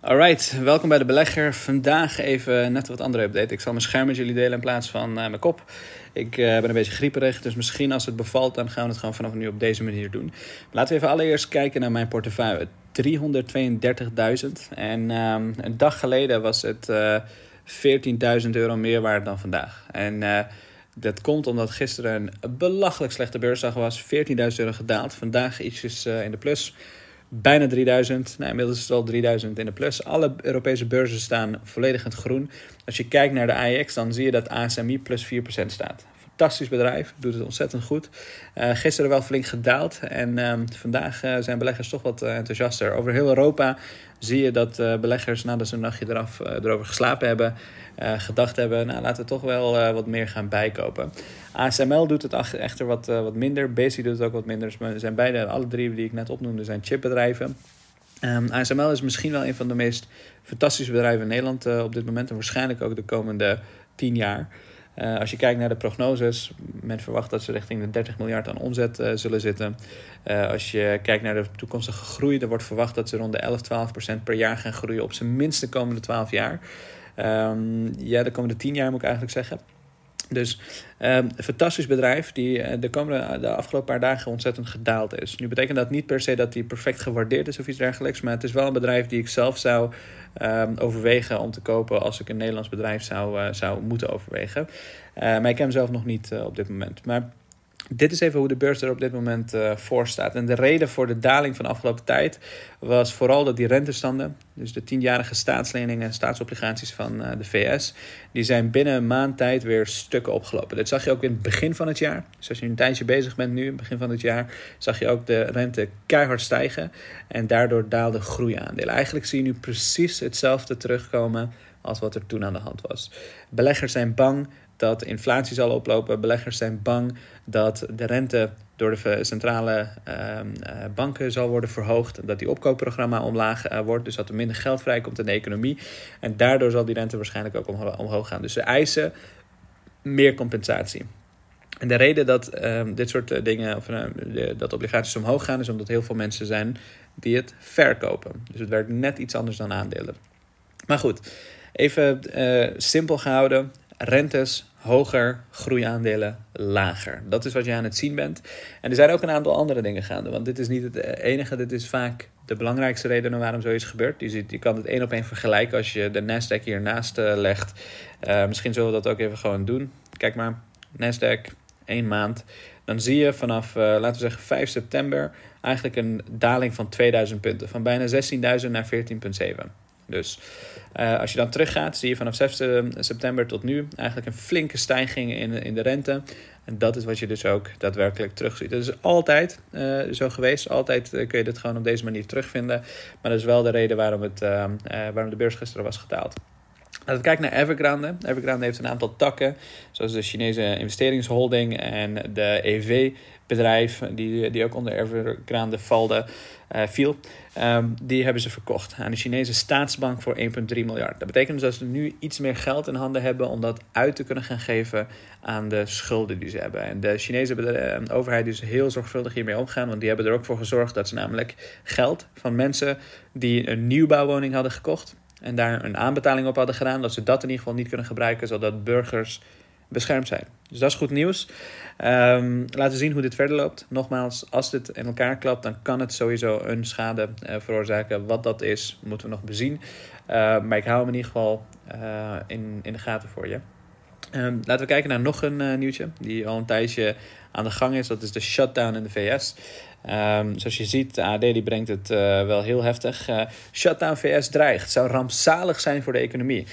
Alright, welkom bij de belegger. Vandaag even net wat andere update. Ik zal mijn scherm met jullie delen in plaats van uh, mijn kop. Ik uh, ben een beetje grieperig, dus misschien als het bevalt, dan gaan we het gewoon vanaf nu op deze manier doen. Laten we even allereerst kijken naar mijn portefeuille. 332.000 en um, een dag geleden was het uh, 14.000 euro meer waard dan vandaag. En dat komt omdat gisteren een belachelijk slechte beursdag was. 14.000 euro gedaald. Vandaag ietsjes in de plus bijna 3000. Nou, inmiddels is het al 3000 in de plus. Alle Europese beurzen staan volledig in het groen. Als je kijkt naar de AEX, dan zie je dat ASMI plus 4% staat. Fantastisch bedrijf, doet het ontzettend goed. Uh, gisteren wel flink gedaald en uh, vandaag uh, zijn beleggers toch wat uh, enthousiaster. Over heel Europa zie je dat beleggers nadat ze een nachtje eraf, erover geslapen hebben, gedacht hebben, nou laten we toch wel wat meer gaan bijkopen. ASML doet het echter wat, wat minder, Besi doet het ook wat minder. Dus zijn beide, alle drie die ik net opnoemde, zijn chipbedrijven. Um, ASML is misschien wel een van de meest fantastische bedrijven in Nederland op dit moment en waarschijnlijk ook de komende tien jaar. Uh, als je kijkt naar de prognoses, men verwacht dat ze richting de 30 miljard aan omzet uh, zullen zitten. Uh, als je kijkt naar de toekomstige groei, er wordt verwacht dat ze rond de 11, 12 procent per jaar gaan groeien op zijn minst de komende 12 jaar. Um, ja, de komende 10 jaar moet ik eigenlijk zeggen. Dus um, een fantastisch bedrijf die de, komende, de afgelopen paar dagen ontzettend gedaald is. Nu betekent dat niet per se dat die perfect gewaardeerd is of iets dergelijks. Maar het is wel een bedrijf die ik zelf zou um, overwegen om te kopen als ik een Nederlands bedrijf zou, uh, zou moeten overwegen. Maar ik ken hem zelf nog niet op dit moment. Maar dit is even hoe de beurs er op dit moment uh, voor staat. En de reden voor de daling van de afgelopen tijd was vooral dat die rentestanden, dus de tienjarige staatsleningen en staatsobligaties van uh, de VS, die zijn binnen een maand tijd weer stukken opgelopen. Dat zag je ook in het begin van het jaar. Dus als je een tijdje bezig bent nu, begin van het jaar, zag je ook de rente keihard stijgen. En daardoor daalde groeiaandelen. Eigenlijk zie je nu precies hetzelfde terugkomen als wat er toen aan de hand was. Beleggers zijn bang dat inflatie zal oplopen. Beleggers zijn bang dat de rente door de centrale uh, banken zal worden verhoogd. Dat die opkoopprogramma omlaag uh, wordt. Dus dat er minder geld vrijkomt in de economie. En daardoor zal die rente waarschijnlijk ook omho omhoog gaan. Dus ze eisen meer compensatie. En de reden dat uh, dit soort dingen, of dat obligaties omhoog gaan, is omdat heel veel mensen zijn die het verkopen. Dus het werkt net iets anders dan aandelen. Maar goed, even simpel gehouden rentes hoger, groeiaandelen lager. Dat is wat je aan het zien bent. En er zijn ook een aantal andere dingen gaande. Want dit is niet het enige, dit is vaak de belangrijkste reden waarom zoiets gebeurt. Je, ziet, je kan het één op één vergelijken als je de Nasdaq hiernaast uh, legt. Uh, misschien zullen we dat ook even gewoon doen. Kijk maar, Nasdaq, één maand. Dan zie je vanaf, uh, laten we zeggen, 5 september eigenlijk een daling van 2000 punten. Van bijna 16.000 naar 14,7. Dus uh, als je dan teruggaat, zie je vanaf 6 september tot nu eigenlijk een flinke stijging in, in de rente. En dat is wat je dus ook daadwerkelijk terugziet. Dat is altijd uh, zo geweest. Altijd uh, kun je dit gewoon op deze manier terugvinden. Maar dat is wel de reden waarom, het, waarom de beurs gisteren was gedaald. Als we kijken naar Evergrande. Evergrande heeft een aantal takken, zoals de Chinese investeringsholding en de EV-bedrijf, die, die ook onder Evergrande valde, uh, viel. Um, die hebben ze verkocht aan de Chinese staatsbank voor 1,3 miljard. Dat betekent dus dat ze nu iets meer geld in handen hebben om dat uit te kunnen gaan geven aan de schulden die ze hebben. En de Chinese overheid is heel zorgvuldig hiermee omgaan, want die hebben er ook voor gezorgd dat ze namelijk geld van mensen die een nieuwbouwwoning hadden gekocht en daar een aanbetaling op hadden gedaan, dat ze dat in ieder geval niet kunnen gebruiken, zodat burgers beschermd zijn. Dus dat is goed nieuws. Um, laten we zien hoe dit verder loopt. Nogmaals, als dit in elkaar klapt, dan kan het sowieso een schade uh, veroorzaken. Wat dat is, moeten we nog bezien. Uh, maar ik hou hem in ieder geval uh, in, in de gaten voor je. Um, laten we kijken naar nog een nieuwtje die al een tijdje aan de gang is. Dat is de shutdown in de VS. Um, zoals je ziet, de AD die brengt het uh, wel heel heftig. Uh, shutdown VS dreigt. zou rampzalig zijn voor de economie.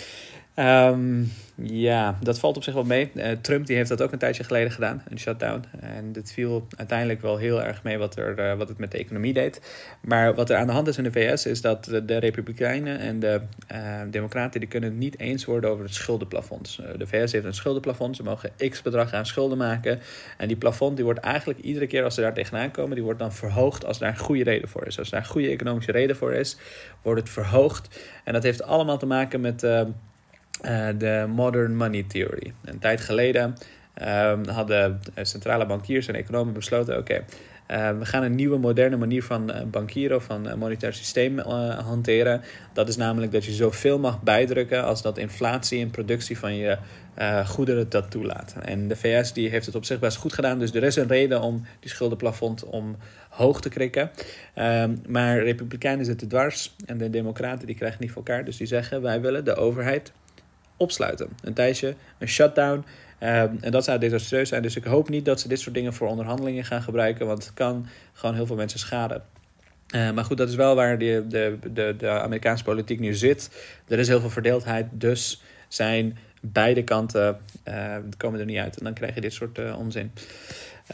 Um, ja, dat valt op zich wel mee. Uh, Trump die heeft dat ook een tijdje geleden gedaan, een shutdown. En dit viel uiteindelijk wel heel erg mee wat, er, uh, wat het met de economie deed. Maar wat er aan de hand is in de VS is dat de, Republikeinen en de uh, Democraten die kunnen niet eens worden over het schuldenplafond. de VS heeft een schuldenplafond, ze mogen x bedrag aan schulden maken. En die plafond die wordt eigenlijk iedere keer als ze daar tegenaan komen, die wordt dan verhoogd als daar een goede reden voor is. Als daar een goede economische reden voor is, wordt het verhoogd. En dat heeft allemaal te maken met de Modern Money Theory. Een tijd geleden um, hadden centrale bankiers en economen besloten: oké, okay, we gaan een nieuwe, moderne manier van bankieren, van monetair systeem hanteren. Dat is namelijk dat je zoveel mag bijdrukken als dat inflatie en productie van je goederen dat toelaat. En de VS die heeft het op zich best goed gedaan. Dus er is een reden om die schuldenplafond omhoog te krikken. Um, maar Republikeinen zitten dwars en de Democraten die krijgen niet voor elkaar. Dus die zeggen wij willen de overheid opsluiten. Een tijdje, een shutdown. Um, en dat zou desastreus zijn. Dus ik hoop niet dat ze dit soort dingen voor onderhandelingen gaan gebruiken. Want het kan gewoon heel veel mensen schaden. Uh, maar goed, dat is wel waar de, de, de, de Amerikaanse politiek nu zit. Er is heel veel verdeeldheid. Dus zijn beide kanten uh, komen er niet uit. En dan krijg je dit soort uh, onzin.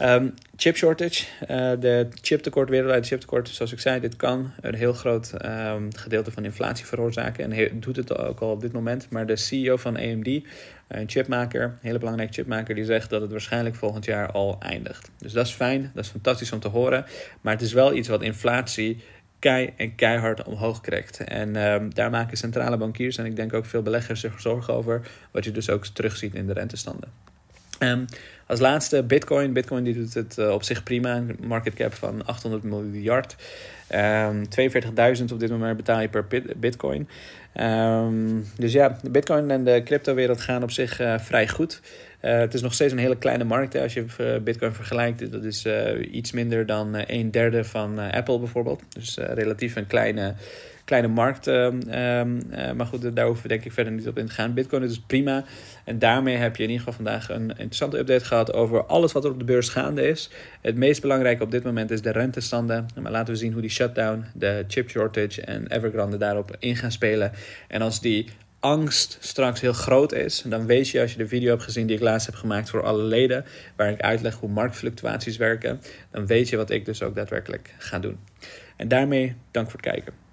Um, chip shortage, uh, de chiptekort, wereldwijd chiptekort, zoals ik zei, dit kan een heel groot um, gedeelte van inflatie veroorzaken en doet het ook al op dit moment. Maar de CEO van AMD, een chipmaker, een hele belangrijke chipmaker, die zegt dat het waarschijnlijk volgend jaar al eindigt. Dus dat is fijn, dat is fantastisch om te horen. Maar het is wel iets wat inflatie kei en keihard omhoog krijgt. En um, daar maken centrale bankiers en ik denk ook veel beleggers zich zorgen over, wat je dus ook terugziet in de rentestanden. Um, als laatste Bitcoin. Bitcoin die doet het uh, op zich prima. Een market cap van 800 miljard. Um, 42.000 op dit moment betaal je per Bitcoin. Um, dus ja, de Bitcoin en de cryptowereld gaan op zich uh, vrij goed. Uh, het is nog steeds een hele kleine markt als je Bitcoin vergelijkt. Dat is iets minder dan een derde van Apple bijvoorbeeld. Dus relatief een kleine, kleine markt. Ehm, ehm, maar goed, daar hoeven we denk ik verder niet op in te gaan. Bitcoin is prima. En daarmee heb je in ieder geval vandaag een interessante update gehad over alles wat er op de beurs gaande is. Het meest belangrijke op dit moment is de rentestanden. Maar laten we zien hoe die shutdown, de chip shortage en Evergrande daarop in gaan spelen. En als die angst straks heel groot is, dan weet je als je de video hebt gezien die ik laatst heb gemaakt voor alle leden, waar ik uitleg hoe marktfluctuaties werken, dan weet je wat ik dus ook daadwerkelijk ga doen. En daarmee dank voor het kijken.